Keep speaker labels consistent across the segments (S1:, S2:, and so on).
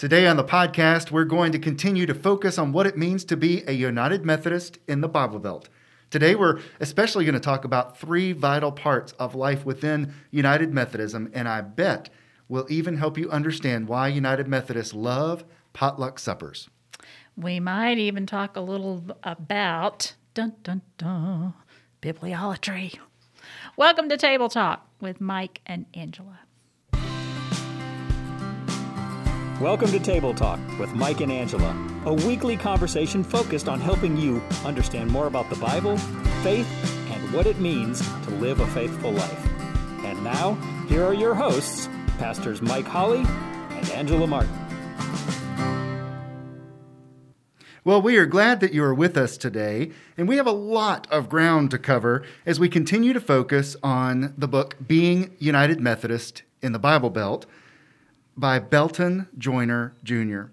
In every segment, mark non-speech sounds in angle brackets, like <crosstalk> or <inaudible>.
S1: Today on the podcast, we're going to continue to focus on what it means to be a United Methodist in the Bible Belt. Today, we're especially going to talk about three vital parts of life within United Methodism, and I bet will even help you understand why United Methodists love potluck suppers.
S2: We might even talk a little about dun dun dun bibliolatry. Welcome to Table Talk with Mike and Angela.
S3: Welcome to Table Talk with Mike and Angela, a weekly conversation focused on helping you understand more about the Bible, faith, and what it means to live a faithful life. And now, here are your hosts, Pastors Mike Holly and Angela Martin.
S1: Well, we are glad that you are with us today, and we have a lot of ground to cover as we continue to focus on the book Being United Methodist in the Bible Belt by Belton Joyner Jr.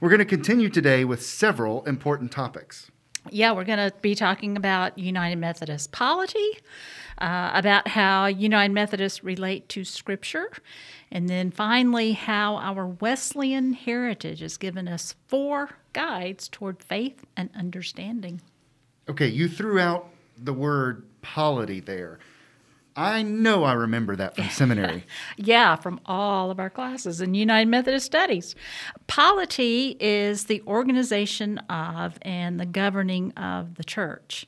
S1: We're going to continue today with several important topics.
S2: Yeah, we're going to be talking about United Methodist polity, uh, about how United Methodists relate to Scripture, and then finally, how our Wesleyan heritage has given us four guides toward faith and understanding.
S1: Okay, you threw out the word polity there. I know I remember that from seminary. <laughs>
S2: yeah, from all of our classes in United Methodist Studies. Polity is the organization of and the governing of the church.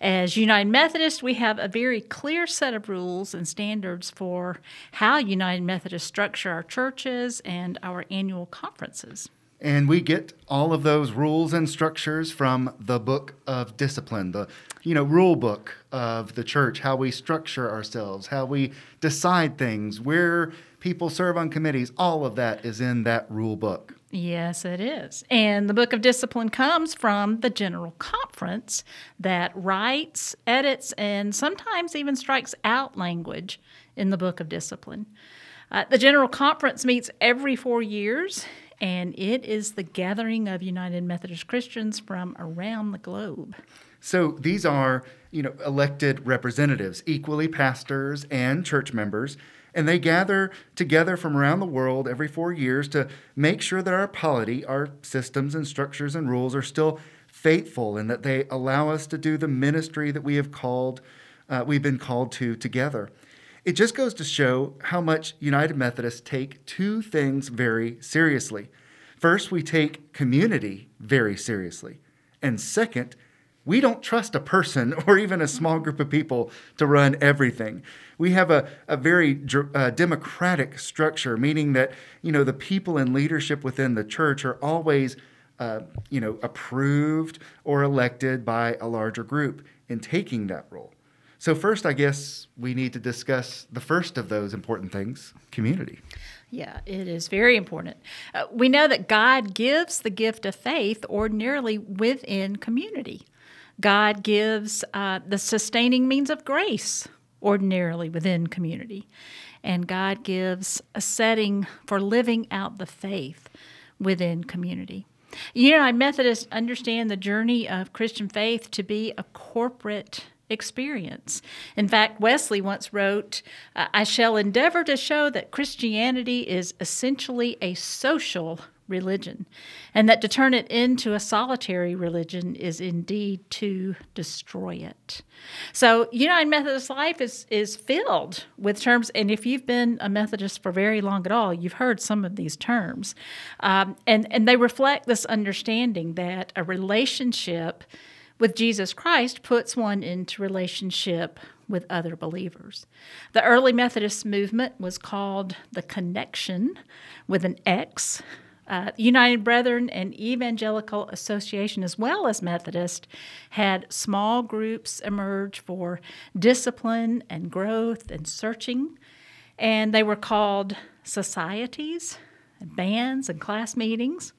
S2: As United Methodists, we have a very clear set of rules and standards for how United Methodists structure our churches and our annual conferences.
S1: And we get all of those rules and structures from the book of discipline, the you know rule book of the church, how we structure ourselves, how we decide things, where people serve on committees. All of that is in that rule book.
S2: Yes, it is. And the book of discipline comes from the General Conference that writes, edits, and sometimes even strikes out language in the book of discipline. Uh, the General Conference meets every four years and it is the gathering of United Methodist Christians from around the globe.
S1: So these are, you know, elected representatives, equally pastors and church members, and they gather together from around the world every 4 years to make sure that our polity, our systems and structures and rules are still faithful and that they allow us to do the ministry that we have called uh, we've been called to together. It just goes to show how much United Methodists take two things very seriously. First, we take community very seriously. And second, we don't trust a person <laughs> or even a small group of people to run everything. We have a, a very uh, democratic structure, meaning that you know the people in leadership within the church are always uh, you know approved or elected by a larger group in taking that role. So, first, I guess we need to discuss the first of those important things community.
S2: Yeah, it is very important. Uh, we know that God gives the gift of faith ordinarily within community. God gives uh, the sustaining means of grace ordinarily within community. And God gives a setting for living out the faith within community. You know, Methodists understand the journey of Christian faith to be a corporate experience. In fact, Wesley once wrote, I shall endeavor to show that Christianity is essentially a social religion, and that to turn it into a solitary religion is indeed to destroy it. So, United Methodist life is, is filled with terms, and if you've been a Methodist for very long at all, you've heard some of these terms. Um, and, and they reflect this understanding that a relationship with Jesus Christ puts one into relationship with other believers. The early Methodist movement was called the Connexion with an X. Uh, United Brethren and Evangelical Association, as well as Methodist, had small groups emerge for discipline and growth and searching, and they were called societies, and bands, and class meetings.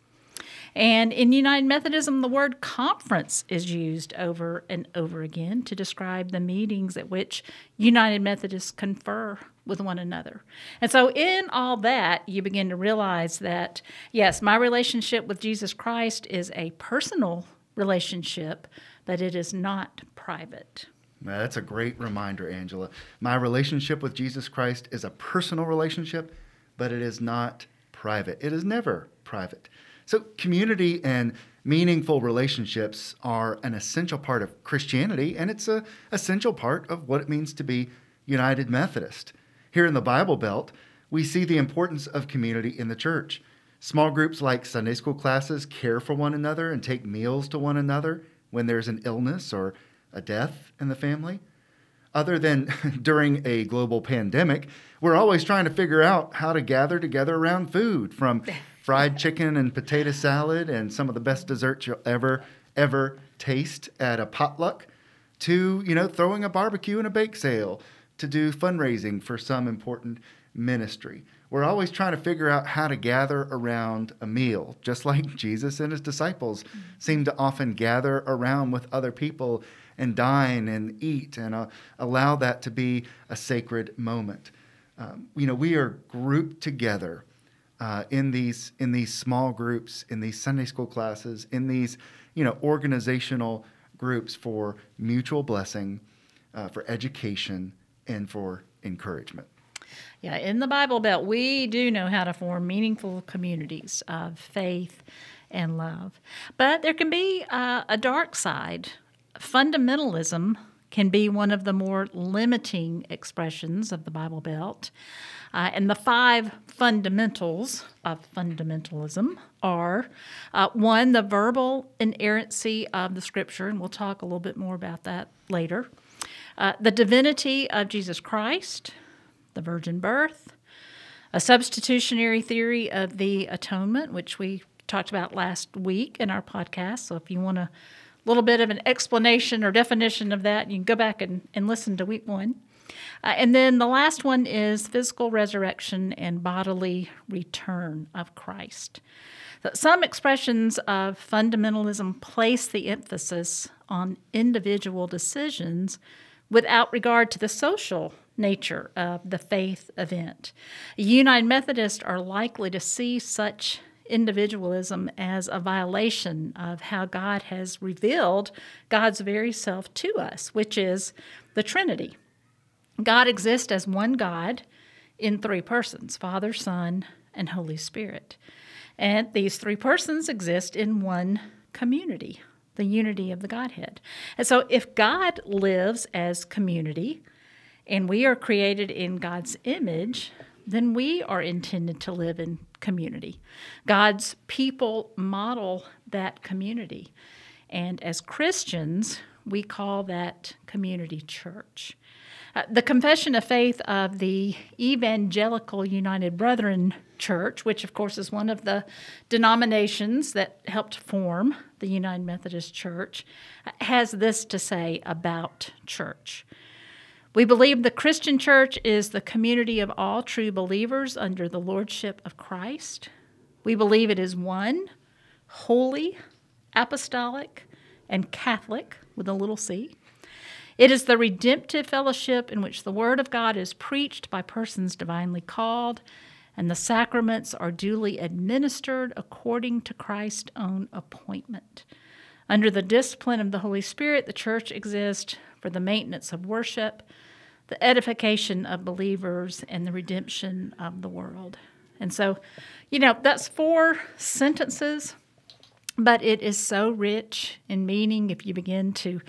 S2: And in United Methodism, the word conference is used over and over again to describe the meetings at which United Methodists confer with one another. And so, in all that, you begin to realize that, yes, my relationship with Jesus Christ is a personal relationship, but it is not private.
S1: That's a great reminder, Angela. My relationship with Jesus Christ is a personal relationship, but it is not private. It is never private. So, community and meaningful relationships are an essential part of Christianity, and it's an essential part of what it means to be United Methodist. Here in the Bible Belt, we see the importance of community in the church. Small groups like Sunday school classes care for one another and take meals to one another when there's an illness or a death in the family. Other than <laughs> during a global pandemic, we're always trying to figure out how to gather together around food from <laughs> fried chicken and potato salad and some of the best desserts you'll ever, ever taste at a potluck to, you know, throwing a barbecue and a bake sale to do fundraising for some important ministry. We're always trying to figure out how to gather around a meal, just like <laughs> Jesus and his disciples mm-hmm. seem to often gather around with other people and dine and eat and uh, allow that to be a sacred moment. Um, you know, we are grouped together uh, in these in these small groups, in these Sunday school classes, in these you know organizational groups for mutual blessing, uh, for education, and for encouragement.
S2: Yeah, in the Bible Belt, we do know how to form meaningful communities of faith and love. But there can be uh, a dark side. Fundamentalism can be one of the more limiting expressions of the Bible Belt. Uh, and the five fundamentals of fundamentalism are uh, one, the verbal inerrancy of the scripture, and we'll talk a little bit more about that later, uh, the divinity of Jesus Christ, the virgin birth, a substitutionary theory of the atonement, which we talked about last week in our podcast. So if you want a little bit of an explanation or definition of that, you can go back and, and listen to week one. Uh, and then the last one is physical resurrection and bodily return of Christ. So some expressions of fundamentalism place the emphasis on individual decisions without regard to the social nature of the faith event. United Methodists are likely to see such individualism as a violation of how God has revealed God's very self to us, which is the Trinity. God exists as one God in three persons Father, Son, and Holy Spirit. And these three persons exist in one community, the unity of the Godhead. And so if God lives as community and we are created in God's image, then we are intended to live in community. God's people model that community. And as Christians, we call that community church. Uh, the Confession of Faith of the Evangelical United Brethren Church, which of course is one of the denominations that helped form the United Methodist Church, uh, has this to say about church. We believe the Christian church is the community of all true believers under the lordship of Christ. We believe it is one, holy, apostolic, and Catholic with a little c. It is the redemptive fellowship in which the Word of God is preached by persons divinely called, and the sacraments are duly administered according to Christ's own appointment. Under the discipline of the Holy Spirit, the church exists for the maintenance of worship, the edification of believers, and the redemption of the world. And so, you know, that's four sentences, but it is so rich in meaning if you begin to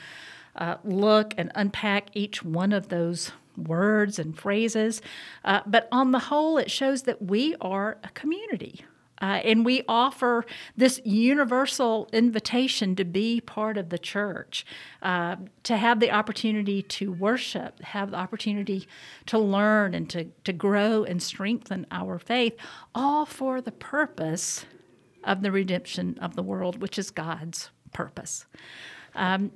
S2: uh, look and unpack each one of those words and phrases. Uh, but on the whole, it shows that we are a community. Uh, and we offer this universal invitation to be part of the church, uh, to have the opportunity to worship, have the opportunity to learn and to, to grow and strengthen our faith, all for the purpose of the redemption of the world, which is God's purpose. Um,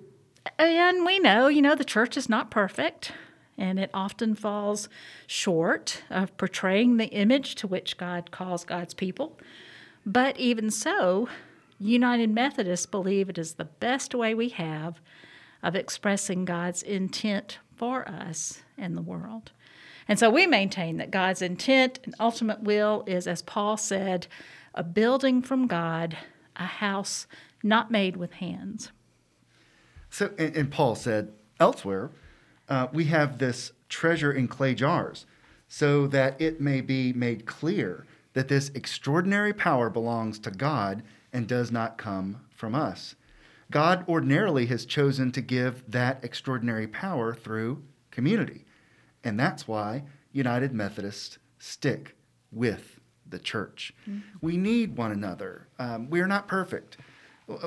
S2: and we know, you know, the church is not perfect, and it often falls short of portraying the image to which God calls God's people. But even so, United Methodists believe it is the best way we have of expressing God's intent for us and the world. And so we maintain that God's intent and ultimate will is, as Paul said, a building from God, a house not made with hands.
S1: So, and, and Paul said elsewhere, uh, we have this treasure in clay jars so that it may be made clear that this extraordinary power belongs to God and does not come from us. God ordinarily has chosen to give that extraordinary power through community. And that's why United Methodists stick with the church. Mm-hmm. We need one another. Um, we are not perfect.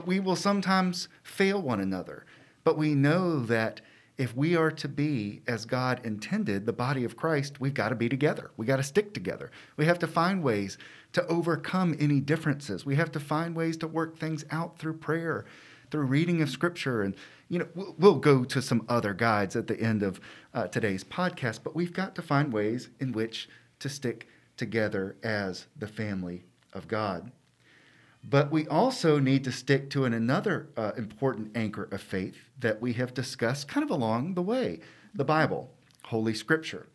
S1: We will sometimes fail one another, but we know that if we are to be as God intended, the body of Christ, we've got to be together. We got to stick together. We have to find ways to overcome any differences. We have to find ways to work things out through prayer, through reading of Scripture, and you know we'll, we'll go to some other guides at the end of uh, today's podcast. But we've got to find ways in which to stick together as the family of God. But we also need to stick to an, another uh, important anchor of faith that we have discussed kind of along the way the Bible, Holy Scripture.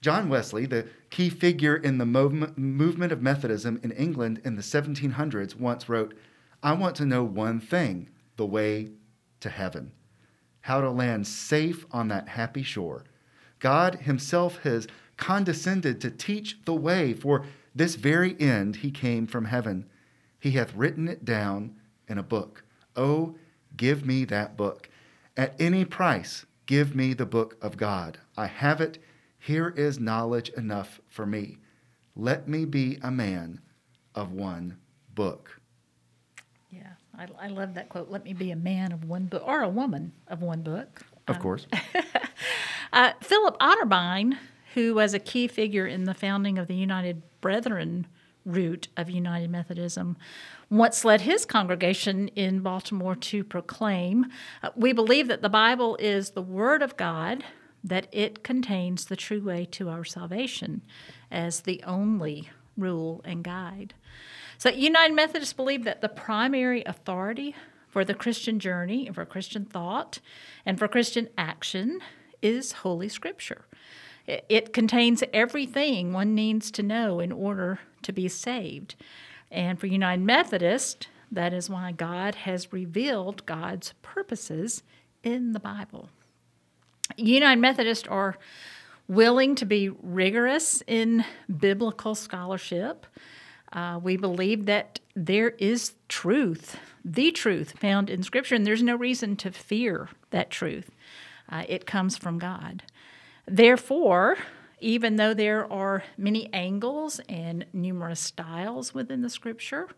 S1: John Wesley, the key figure in the mov- movement of Methodism in England in the 1700s, once wrote, I want to know one thing the way to heaven, how to land safe on that happy shore. God Himself has condescended to teach the way. For this very end he came from heaven. He hath written it down in a book. Oh, give me that book. At any price, give me the book of God. I have it. Here is knowledge enough for me. Let me be a man of one book.
S2: Yeah, I, I love that quote. Let me be a man of one book, or a woman of one book.
S1: Of um, course. <laughs>
S2: uh, Philip Otterbein who was a key figure in the founding of the United Brethren root of United Methodism, once led his congregation in Baltimore to proclaim uh, We believe that the Bible is the Word of God, that it contains the true way to our salvation as the only rule and guide. So, United Methodists believe that the primary authority for the Christian journey and for Christian thought and for Christian action is Holy Scripture. It contains everything one needs to know in order to be saved. And for United Methodist, that is why God has revealed God's purposes in the Bible. United Methodists are willing to be rigorous in biblical scholarship. Uh, we believe that there is truth, the truth found in Scripture, and there's no reason to fear that truth. Uh, it comes from God. Therefore, even though there are many angles and numerous styles within the scripture,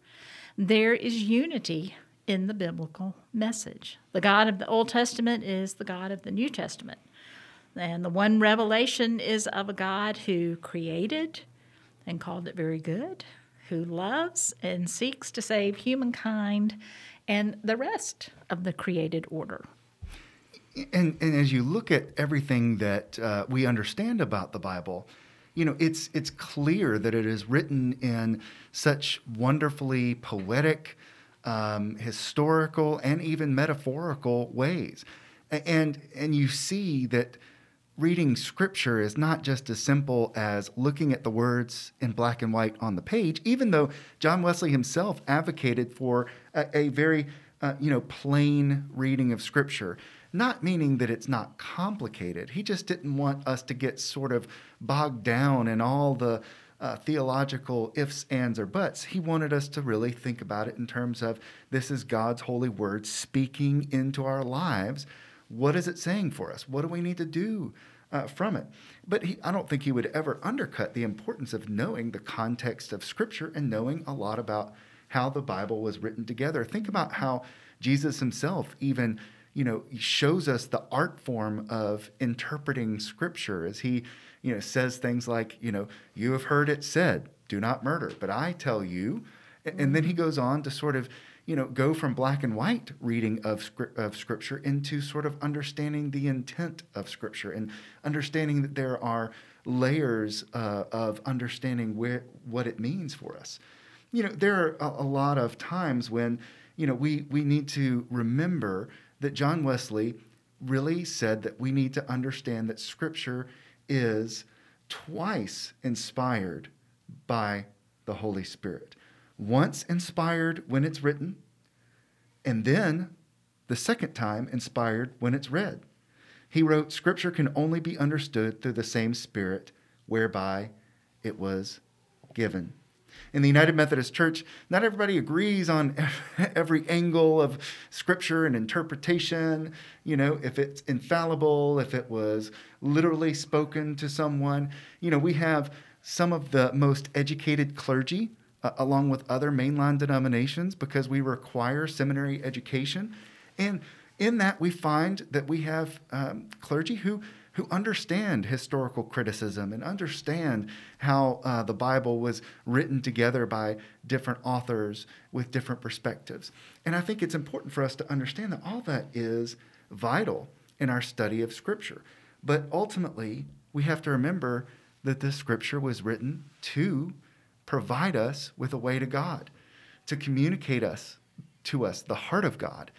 S2: there is unity in the biblical message. The God of the Old Testament is the God of the New Testament. And the one revelation is of a God who created and called it very good, who loves and seeks to save humankind and the rest of the created order.
S1: And, and as you look at everything that uh, we understand about the Bible, you know, it's, it's clear that it is written in such wonderfully poetic, um, historical, and even metaphorical ways. And, and you see that reading scripture is not just as simple as looking at the words in black and white on the page, even though John Wesley himself advocated for a, a very uh, you know, plain reading of scripture not meaning that it's not complicated. He just didn't want us to get sort of bogged down in all the uh, theological ifs, ands, or buts. He wanted us to really think about it in terms of this is God's holy word speaking into our lives. What is it saying for us? What do we need to do uh, from it? But he, I don't think he would ever undercut the importance of knowing the context of Scripture and knowing a lot about how the Bible was written together. Think about how Jesus himself even you know, he shows us the art form of interpreting scripture as he, you know, says things like, you know, you have heard it said, do not murder, but I tell you. And then he goes on to sort of, you know, go from black and white reading of, of scripture into sort of understanding the intent of scripture and understanding that there are layers uh, of understanding where, what it means for us. You know, there are a, a lot of times when, you know, we, we need to remember that John Wesley really said that we need to understand that Scripture is twice inspired by the Holy Spirit. Once inspired when it's written, and then the second time inspired when it's read. He wrote, Scripture can only be understood through the same Spirit whereby it was given. In the United Methodist Church, not everybody agrees on <laughs> every angle of scripture and interpretation. You know, if it's infallible, if it was literally spoken to someone. You know, we have some of the most educated clergy uh, along with other mainline denominations because we require seminary education. And in that, we find that we have um, clergy who who understand historical criticism and understand how uh, the Bible was written together by different authors with different perspectives. And I think it's important for us to understand that all that is vital in our study of Scripture. But ultimately, we have to remember that this Scripture was written to provide us with a way to God, to communicate us to us the heart of God.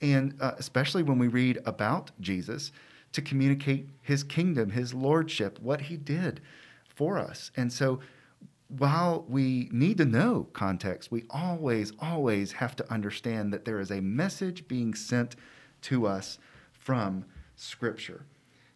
S1: And uh, especially when we read about Jesus, to communicate his kingdom, his lordship, what he did for us. And so while we need to know context, we always, always have to understand that there is a message being sent to us from Scripture.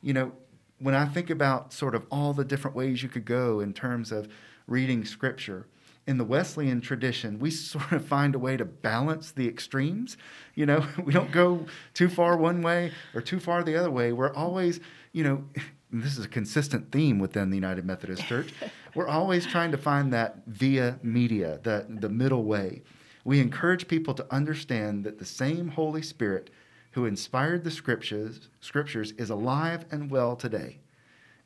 S1: You know, when I think about sort of all the different ways you could go in terms of reading Scripture, in the Wesleyan tradition, we <laughs> sort of find a way to balance the extremes. You know, <laughs> we don't go too far one way or too far the other way. We're always, you know, <laughs> this is a consistent theme within the United Methodist Church. We're always trying to find that via media, the, the middle way. We encourage people to understand that the same Holy Spirit who inspired the scriptures, scriptures is alive and well today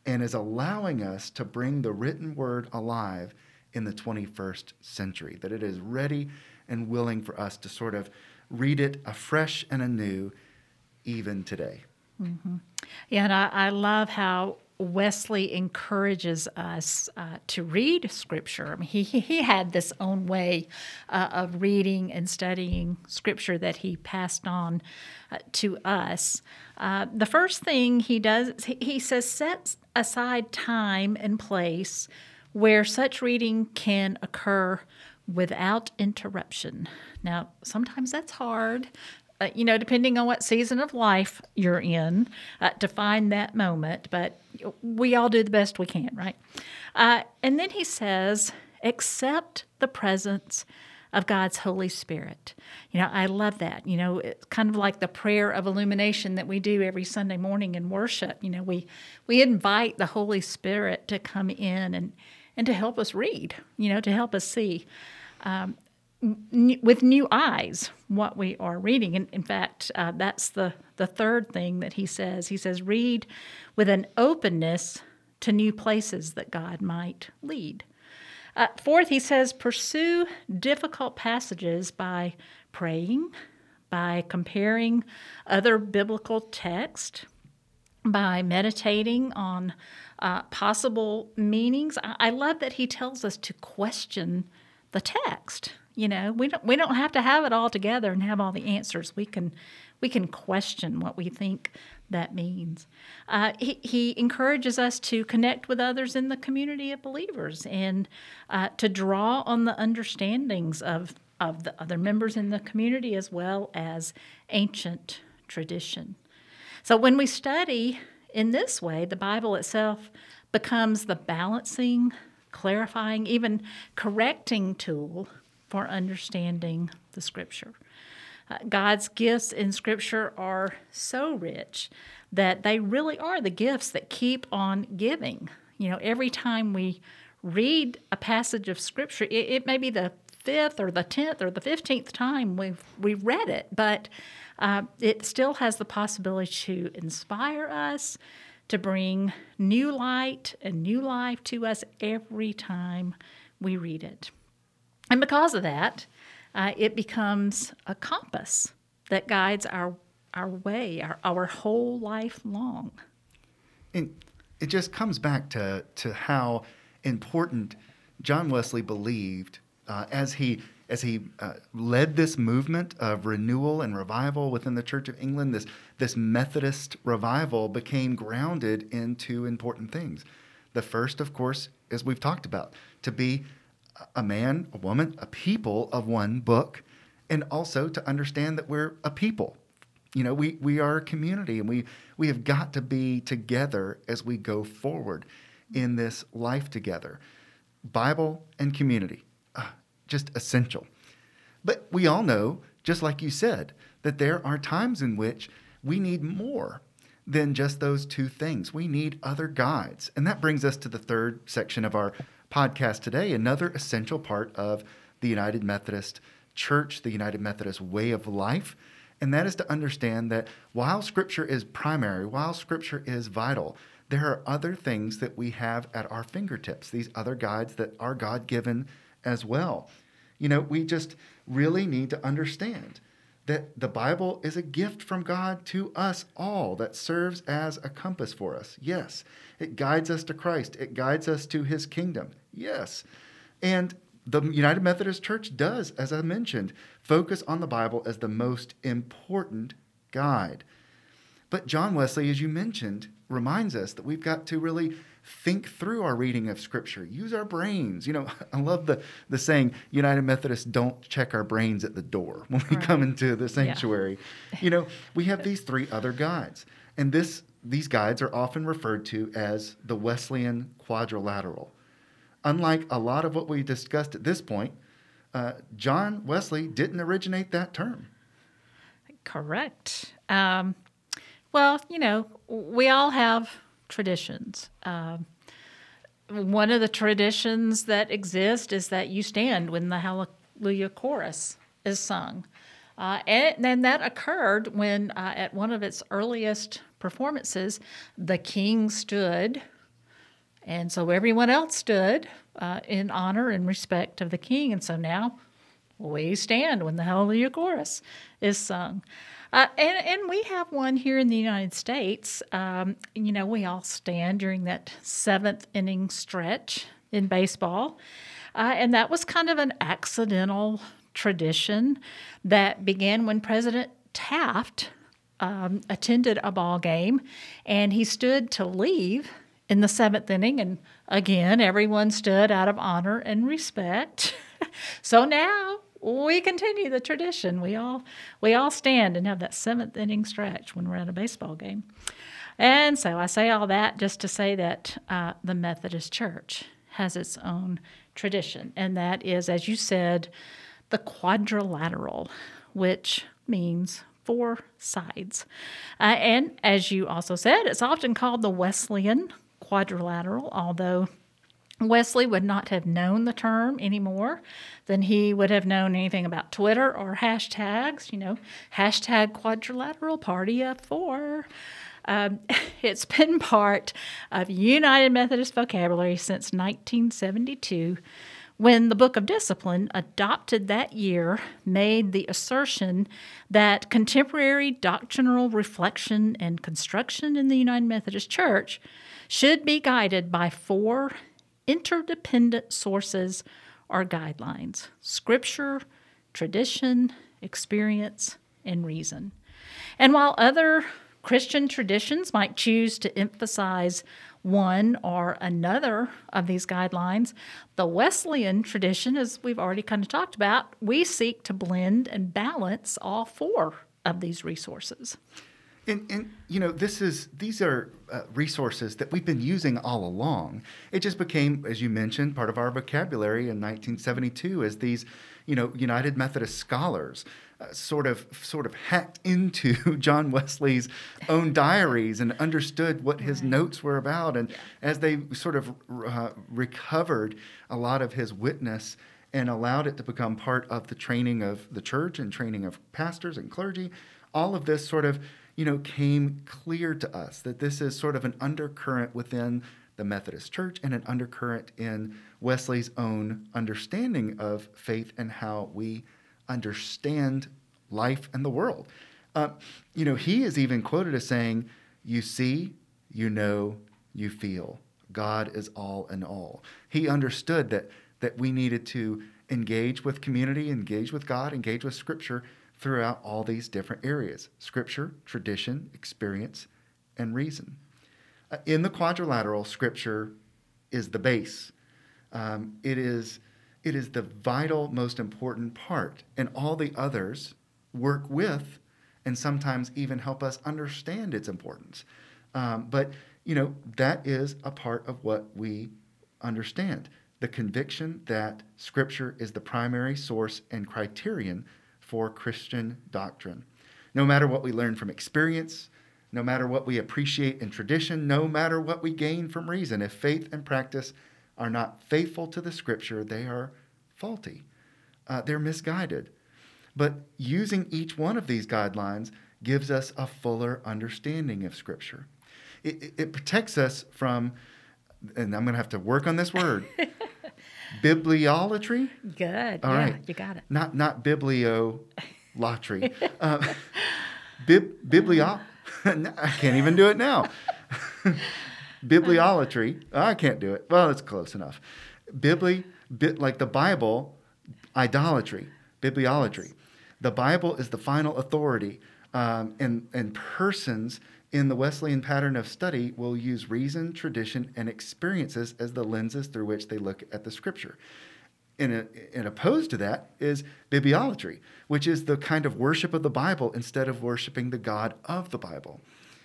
S1: and is allowing us to bring the written word alive in the 21st century, that it is ready and willing for us to sort of read it afresh and anew even today.
S2: Mm-hmm. Yeah, and I, I, love how Wesley encourages us uh, to read Scripture. I mean, he, he had this own way uh, of reading and studying Scripture that he passed on uh, to us. Uh, the first thing he does, he says, set aside time and place where such reading can occur without interruption. Now, sometimes that's hard, uh, you know, depending on what season of life you're in, uh, to find that moment, but we all do the best we can, right? Uh, and then he says, accept the presence of God's Holy Spirit. You know, I love that. You know, it's kind of like the prayer of illumination that we do every Sunday morning in worship. You know, we we invite the Holy Spirit to come in and and to help us read, you know, to help us see um, n- with new eyes what we are reading. And in fact, uh, that's the, the third thing that he says. He says, read with an openness to new places that God might lead. Uh, fourth, he says, pursue difficult passages by praying, by comparing other biblical text, by meditating on uh, possible meanings. I, I love that he tells us to question the text. You know, we don't we don't have to have it all together and have all the answers. We can we can question what we think that means. Uh, he, he encourages us to connect with others in the community of believers and uh, to draw on the understandings of of the other members in the community as well as ancient tradition. So when we study in this way, the Bible itself becomes the balancing, clarifying, even correcting tool for understanding the Scripture. Uh, God's gifts in Scripture are so rich that they really are the gifts that keep on giving. You know, every time we read a passage of Scripture, it, it may be the fifth or the tenth or the fifteenth time we've we've read it, but uh, it still has the possibility to inspire us, to bring new light and new life to us every time we read it. And because of that, uh, it becomes a compass that guides our, our way, our, our whole life long.
S1: And it just comes back to, to how important John Wesley believed uh, as he as he uh, led this movement of renewal and revival within the Church of England, this, this Methodist revival became grounded in two important things. The first, of course, as we've talked about, to be a man, a woman, a people of one book, and also to understand that we're a people. You know, we, we are a community and we, we have got to be together as we go forward in this life together. Bible and community uh, just essential. But we all know, just like you said, that there are times in which we need more than just those two things. We need other guides. And that brings us to the third section of our podcast today, another essential part of the United Methodist Church, the United Methodist way of life. And that is to understand that while Scripture is primary, while Scripture is vital, there are other things that we have at our fingertips, these other guides that are God given as well. You know, we just really need to understand that the Bible is a gift from God to us all that serves as a compass for us. Yes. It guides us to Christ, it guides us to his kingdom. Yes. And the United Methodist Church does, as I mentioned, focus on the Bible as the most important guide. But John Wesley, as you mentioned, reminds us that we've got to really think through our reading of Scripture, use our brains. You know, <laughs> I love the, the saying, United Methodists don't check our brains at the door when we right. come into the sanctuary. Yeah. you know, we have these three other guides, and this these guides are often referred to as the Wesleyan quadrilateral. Unlike a lot of what we discussed at this point, uh, John Wesley didn't originate that term.
S2: Correct. Um, well, you know, we all have traditions. Um, one of the traditions that exist is that you stand when the Hallelujah chorus is sung. Uh, and, and, that occurred when, uh, at one of its earliest performances, the king stood, and so everyone else stood uh, in honor and respect of the king. And so now we stand when the Hallelujah chorus is sung. Uh, and, and we have one here in the United States. Um, you know, we all stand during that seventh inning stretch in baseball. Uh, and that was kind of an accidental tradition that began when President Taft um, attended a ball game and he stood to leave in the seventh inning. And again, everyone stood out of honor and respect. <laughs> so now we continue the tradition. We all we all stand and have that seventh inning stretch when we're at a baseball game. And so I say all that just to say that uh, the Methodist Church has its own tradition, and that is, as you said, the quadrilateral, which means four sides. Uh, and as you also said, it's often called the Wesleyan quadrilateral, although Wesley would not have known the term anymore than he would have known anything about Twitter or hashtags, you know, hashtag quadrilateral party of four. Um, <laughs> it's been part of United Methodist vocabulary since 1972 when the Book of Discipline, adopted that year, made the assertion that contemporary doctrinal reflection and construction in the United Methodist Church should be guided by four interdependent sources are guidelines scripture, tradition, experience, and reason. And while other Christian traditions might choose to emphasize one or another of these guidelines, the Wesleyan tradition, as we've already kind of talked about, we seek to blend and balance all four of these resources.
S1: And, and you know, this is these are uh, resources that we've been using all along. It just became, as you mentioned, part of our vocabulary in 1972 as these, you know, United Methodist scholars uh, sort of sort of hacked into <laughs> John Wesley's own diaries and understood what his right. notes were about, and yeah. as they sort of uh, recovered a lot of his witness and allowed it to become part of the training of the church and training of pastors and clergy, all of this sort of you know, came clear to us that this is sort of an undercurrent within the Methodist Church and an undercurrent in Wesley's own understanding of faith and how we understand life and the world. Uh, you know, he is even quoted as saying, You see, you know, you feel. God is all in all. He understood that, that we needed to engage with community, engage with God, engage with Scripture throughout all these different areas scripture, tradition, experience, and reason. Uh, in the quadrilateral, scripture is the base. Um, it, is, it is the vital, most important part, and all the others work with and sometimes even help us understand its importance. Um, but, you know, that is a part of what we understand. the conviction that Scripture is the primary source and criterion for Christian doctrine. No matter what we learn from experience, no matter what we appreciate in tradition, no matter what we gain from reason, if faith and practice are not faithful to the Scripture, they are faulty. Uh, they're misguided. But using each one of these guidelines gives us a fuller understanding of Scripture. It, it protects us from, and I'm going to have to work on this word, <laughs> bibliolatry.
S2: Good.
S1: All
S2: yeah,
S1: right.
S2: you got it.
S1: Not not bibliolatry. um, <laughs> bib, biblio. <laughs> I can't even do it now. <laughs> Bibliolatry. I can't do it. Well, it's close enough. Bibli, bit like the Bible, idolatry, bibliolatry. The Bible is the final authority, um, and and persons in the Wesleyan pattern of study we'll use reason, tradition, and experiences as the lenses through which they look at the Scripture. And, a, and opposed to that is bibliolatry, which is the kind of worship of the Bible instead of worshiping the God of the Bible.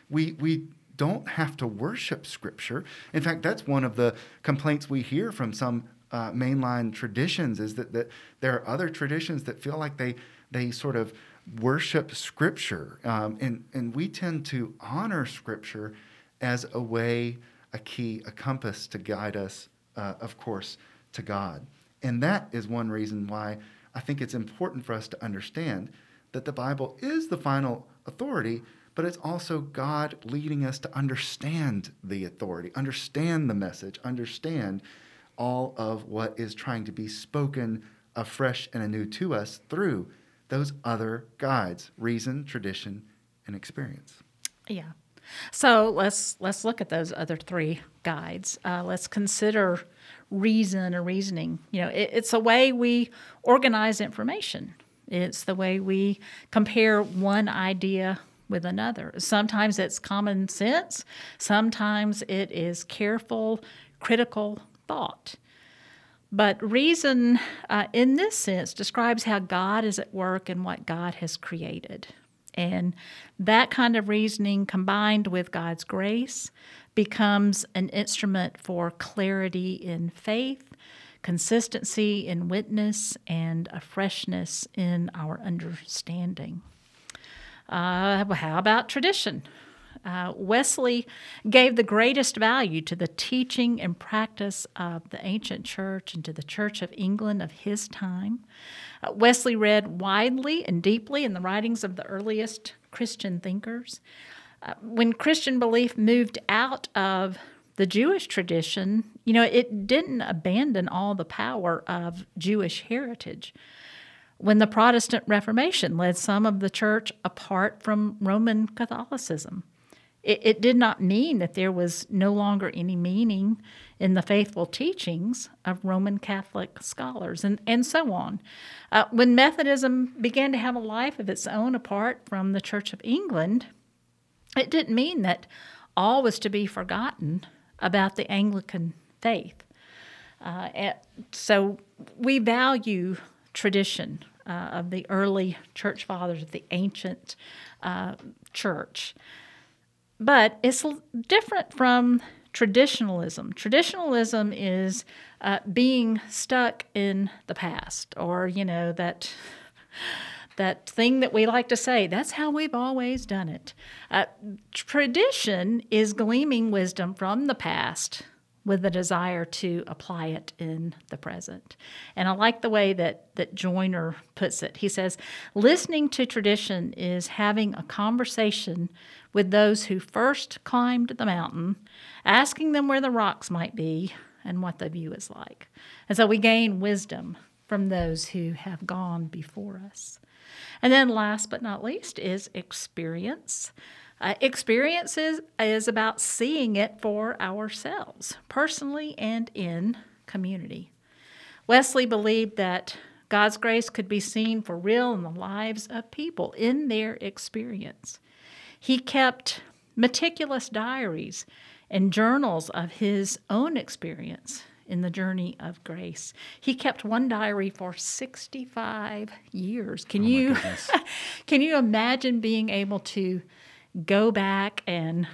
S1: We, we don't have to worship Scripture. In fact, that's one of the complaints we hear from some uh, mainline traditions is that, that there are other traditions that feel like they, they sort of worship Scripture. Um, and, and we tend to honor Scripture as a way, a key, a compass to guide us, uh, of course, to God. And that is one reason why I think it's important for us to understand that the Bible is the final authority, but it's also God leading us to understand the authority, understand the message, understand all of what is trying to be spoken afresh and anew to us through those other guides reason, tradition, and experience.
S2: Yeah. So let's let's look at those other three guides. Uh, let's consider reason or reasoning. You know, it, it's a way we organize information. It's the way we compare one idea with another. Sometimes it's common sense. Sometimes it is careful, critical thought. But reason, uh, in this sense, describes how God is at work and what God has created. And that kind of reasoning combined with God's grace becomes an instrument for clarity in faith, consistency in witness, and a freshness in our understanding. Uh, how about tradition? Uh, Wesley gave the greatest value to the teaching and practice of the ancient church and to the Church of England of his time. Uh, Wesley read widely and deeply in the writings of the earliest Christian thinkers. Uh, when Christian belief moved out of the Jewish tradition, you know, it didn't abandon all the power of Jewish heritage. When the Protestant Reformation led some of the church apart from Roman Catholicism, it, it, did not mean that there was no longer any meaning in the faithful teachings of Roman Catholic scholars, and, and so on. Uh, when Methodism began to have a life of its own apart from the Church of England, it didn't mean that all was to be forgotten about the Anglican faith. Uh, so we value tradition uh, of the early church fathers of the ancient uh, church. But it's different from traditionalism. Traditionalism is uh, being stuck in the past, or, you know, that. That thing that we like to say, that's how we've always done it. Uh, tradition is gleaming wisdom from the past with the desire to apply it in the present. And I like the way that, that Joyner puts it. He says, listening to tradition is having a conversation with those who first climbed the mountain, asking them where the rocks might be and what the view is like. And so we gain wisdom from those who have gone before us. And then, last but not least, is experience. Uh, experience is, is about seeing it for ourselves, personally and in community. Wesley believed that God's grace could be seen for real in the lives of people in their experience. He kept meticulous diaries and journals of his own experience in the journey of grace. He kept one diary for 65 years. Can
S1: Oh
S2: you <laughs> can you imagine being able to go back and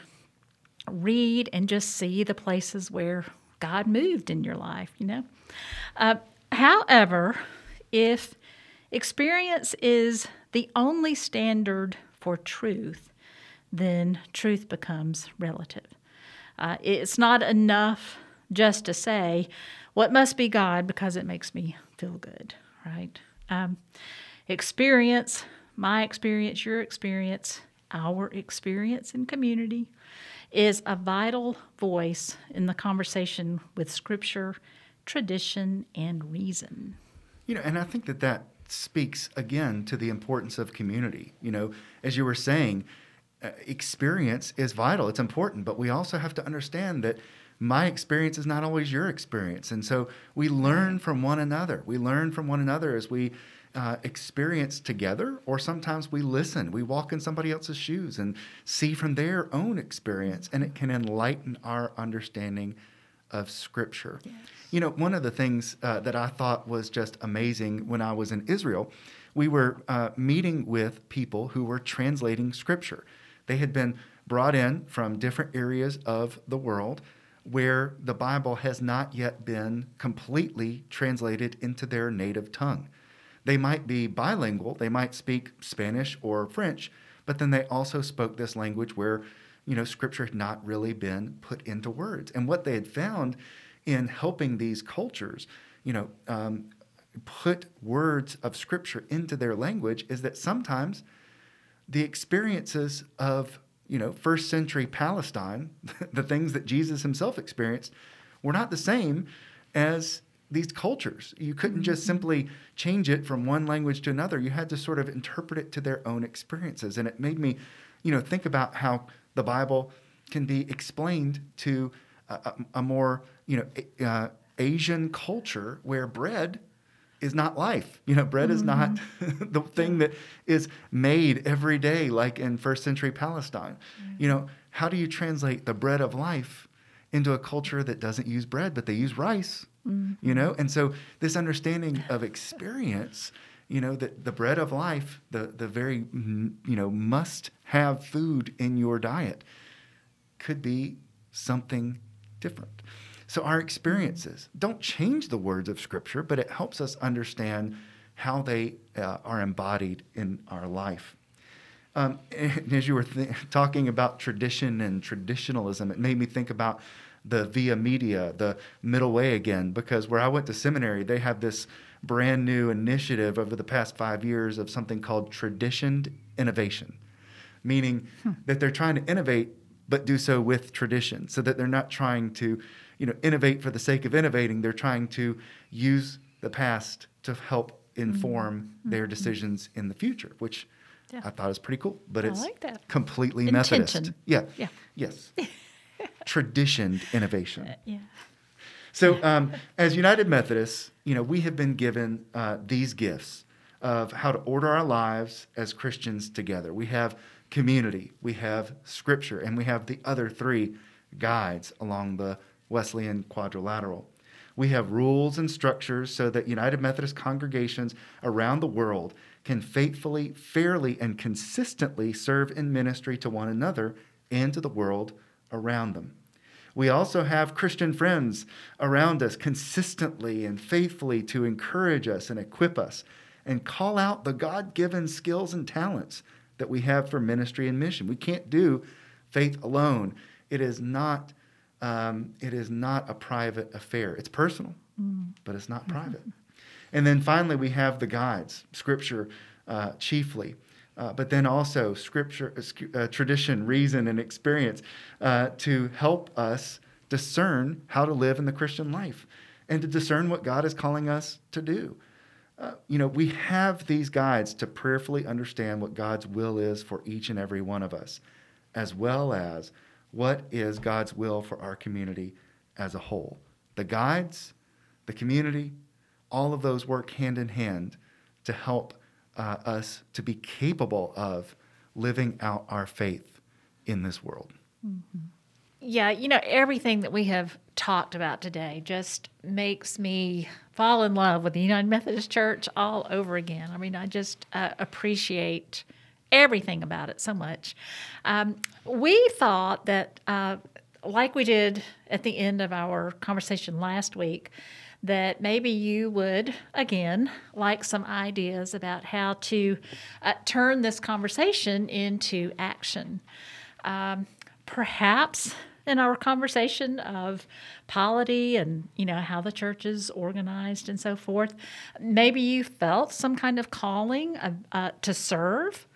S2: read and just see the places where God moved in your life, you know. Uh, however, if experience is the only standard for truth, then truth becomes relative. Uh, it's not enough just to say, what must be God because it makes me feel good, right? Um, experience, my experience, your experience, our experience in community is a vital voice in the conversation with Scripture, tradition, and reason.
S1: You know, and I think that that speaks again to the importance of community. You know, as you were saying, experience is vital, it's important, but we also have to understand that my experience is not always your experience. And so we learn from one another. We learn from one another as we uh, experience together, or sometimes we listen. We walk in somebody else's shoes and see from their own experience, and it can enlighten our understanding of Scripture. Yes. You know, one of the things uh, that I thought was just amazing when I was in Israel, we were uh, meeting with people who were translating Scripture. They had been brought in from different areas of the world where the Bible has not yet been completely translated into their native tongue. They might be bilingual, they might speak Spanish or French, but then they also spoke this language where, you know, scripture had not really been put into words. And what they had found in helping these cultures, you know, um, put words of scripture into their language is that sometimes the experiences of you know first century palestine <laughs> the things that jesus himself experienced were not the same as these cultures. You couldn't just mm-hmm. simply change it from one language to another. You had to sort of interpret it to their own experiences. And it made me, you know, think about how the Bible can be explained to a, a more, you know, uh, Asian culture where bread is not life. You know, bread mm-hmm. is not mm-hmm. <laughs> the thing that is made every day, like in first century Palestine. Mm-hmm. You know, how do you translate the bread of life into a culture that doesn't use bread, but they use rice? mm-hmm. you know and so this understanding of experience you know that the bread of life the the very you know must have food in your diet could be something different so our experiences don't change the words of scripture but it helps us understand how they uh, are embodied in our life um, <laughs> as you were th- talking about tradition and traditionalism, it made me think about the via media, the middle way again, because where I went to seminary, they have this brand new initiative over the past five years of something called traditioned innovation, meaning hmm. that they're trying to innovate but do so with tradition, so that they're not trying to, you know, innovate for the sake of innovating. They're trying to use the past to help inform mm-hmm. their decisions in the future, which yeah. I thought was pretty cool. But I it's like completely Intention. Methodist. Yeah. Yeah. Yes. <laughs> traditioned innovation. Uh, yeah. So, <laughs> um, as United Methodists, you know, we have been given uh, these gifts of how to order our lives as Christians together. We have community, we have scripture, and we have the other three guides along the Wesleyan quadrilateral. We have rules and structures so that United Methodist congregations around the world can faithfully, fairly, and consistently serve in ministry to one another and to the world around them. We also have Christian friends around us consistently and faithfully to encourage us and equip us and call out the God given skills and talents that we have for ministry and mission. We can't do faith alone. It is not, um, it is not a private affair. It's personal, mm. but it's not private. And then finally, we have the guides, Scripture uh, chiefly uh, but then also scripture, uh, uh, tradition, reason, and experience uh, to help us discern how to live in the Christian life and to discern what God is calling us to do. Uh, you know, we have these guides to prayerfully understand what God's will is for each and every one of us, as well as what is God's will for our community as a whole. The guides, the community, all of those work hand in hand to help uh, us to be capable of living out our faith in this world.
S2: Mm-hmm. Yeah, you know, everything that we have talked about today just makes me fall in love with the United Methodist Church all over again. I mean, I just uh, appreciate everything about it so much. Um, we thought that uh, like we did at the end of our conversation last week, that maybe you would, again, like some ideas about how to uh, turn this conversation into action. Um, perhaps in our conversation of polity and you know how the church is organized and so forth maybe you felt some kind of calling uh, uh, to serve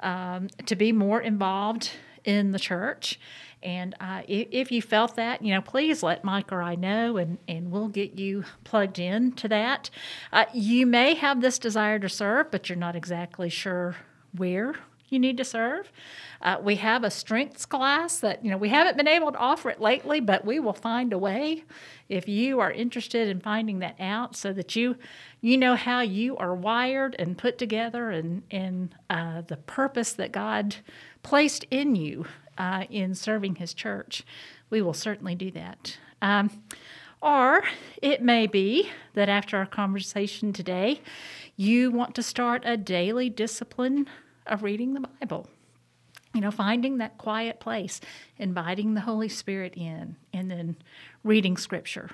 S2: um, to be more involved in the church and uh, if, if, you felt that, you know, please let Mike or I know, and, and we'll get you plugged in to that. Uh, you may have this desire to serve, but you're not exactly sure where you need to serve. Uh, we have a strengths class that, you know, we haven't been able to offer it lately, but we will find a way if you are interested in finding that out so that you you know how you are wired and put together and, and uh, the purpose that God placed in you uh, in serving his church, we will certainly do that. Um, or it may be that after our conversation today, you want to start a daily discipline of reading the Bible. You know, finding that quiet place, inviting the Holy Spirit in, and then reading Scripture.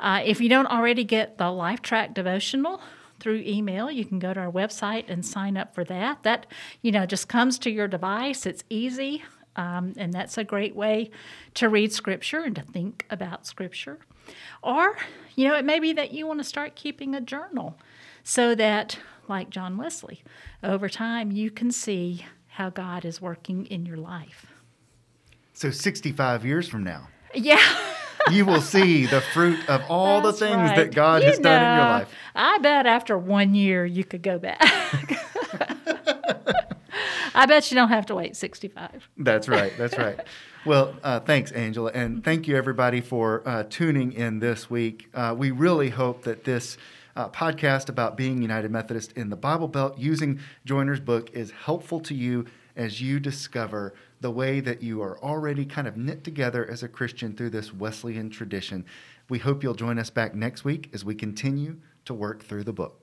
S2: Uh, if you don't already get the LifeTrack devotional through email, you can go to our website and sign up for that. That, you know, just comes to your device. It's easy. Um, and that's a great way to read Scripture and to think about Scripture. Or, you know, it may be that you want to start keeping a journal so that, like John Wesley, over time you can see how God is working in your life.
S1: So, 65 years from now.
S2: Yeah. <laughs>
S1: you will see the fruit of all
S2: That's
S1: the things
S2: right.
S1: that God
S2: you
S1: has done in your life.
S2: I bet after one year you could go back. <laughs> I bet you don't have to wait 65.
S1: That's right. That's right. Well, uh, thanks, Angela. And thank you, everybody, for uh, tuning in this week. Uh, we really hope that this uh, podcast about being United Methodist in the Bible Belt using Joiner's book is helpful to you as you discover the way that you are already kind of knit together as a Christian through this Wesleyan tradition. We hope you'll join us back next week as we continue to work through the book.